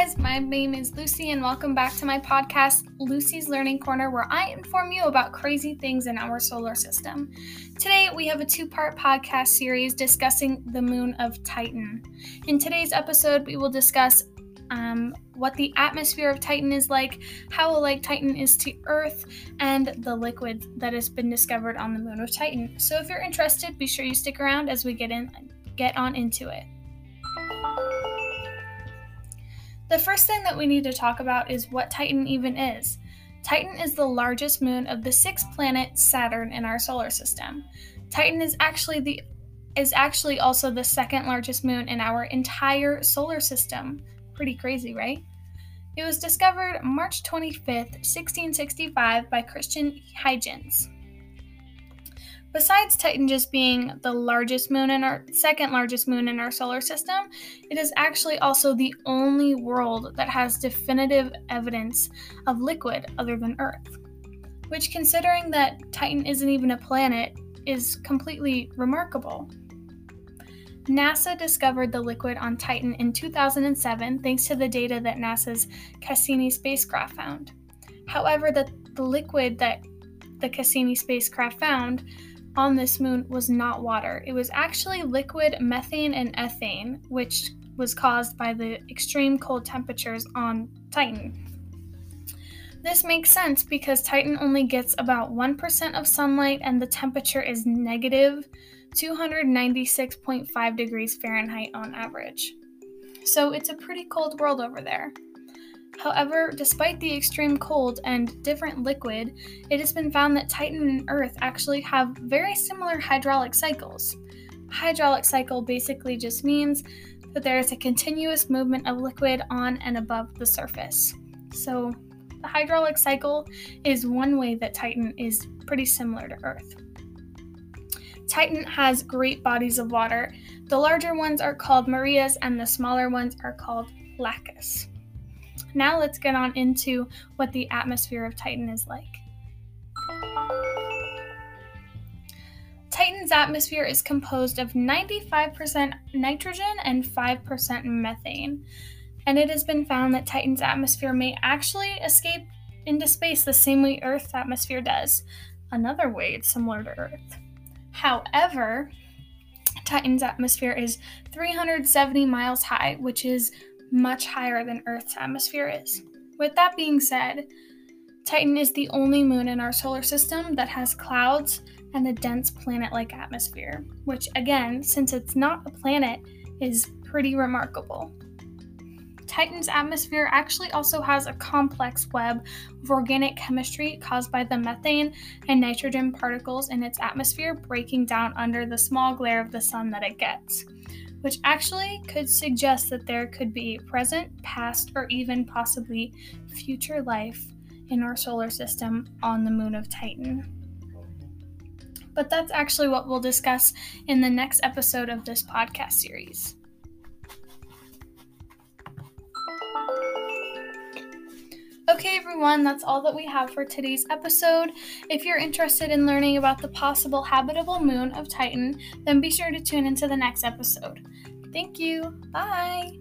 guys, my name is Lucy, and welcome back to my podcast, Lucy's Learning Corner, where I inform you about crazy things in our solar system. Today, we have a two part podcast series discussing the moon of Titan. In today's episode, we will discuss um, what the atmosphere of Titan is like, how alike Titan is to Earth, and the liquid that has been discovered on the moon of Titan. So, if you're interested, be sure you stick around as we get in, get on into it. The first thing that we need to talk about is what Titan even is. Titan is the largest moon of the sixth planet Saturn in our solar system. Titan is actually the is actually also the second largest moon in our entire solar system. Pretty crazy, right? It was discovered March 25th, 1665 by Christian Huygens. Besides Titan just being the largest moon in our second largest moon in our solar system, it is actually also the only world that has definitive evidence of liquid other than Earth. Which, considering that Titan isn't even a planet, is completely remarkable. NASA discovered the liquid on Titan in 2007 thanks to the data that NASA's Cassini spacecraft found. However, the, the liquid that the Cassini spacecraft found on this moon was not water. It was actually liquid methane and ethane, which was caused by the extreme cold temperatures on Titan. This makes sense because Titan only gets about 1% of sunlight and the temperature is negative 296.5 degrees Fahrenheit on average. So it's a pretty cold world over there. However, despite the extreme cold and different liquid, it has been found that Titan and Earth actually have very similar hydraulic cycles. Hydraulic cycle basically just means that there is a continuous movement of liquid on and above the surface. So, the hydraulic cycle is one way that Titan is pretty similar to Earth. Titan has great bodies of water. The larger ones are called Marias, and the smaller ones are called Lacus. Now let's get on into what the atmosphere of Titan is like. Titan's atmosphere is composed of 95% nitrogen and 5% methane. And it has been found that Titan's atmosphere may actually escape into space the same way Earth's atmosphere does. Another way it's similar to Earth. However, Titan's atmosphere is 370 miles high, which is much higher than Earth's atmosphere is. With that being said, Titan is the only moon in our solar system that has clouds and a dense planet like atmosphere, which, again, since it's not a planet, is pretty remarkable. Titan's atmosphere actually also has a complex web of organic chemistry caused by the methane and nitrogen particles in its atmosphere breaking down under the small glare of the sun that it gets which actually could suggest that there could be present, past, or even possibly future life in our solar system on the moon of Titan. But that's actually what we'll discuss in the next episode of this podcast series. Okay, everyone, that's all that we have for today's episode. If you're interested in learning about the possible habitable moon of Titan, then be sure to tune into the next episode. Thank you. Bye.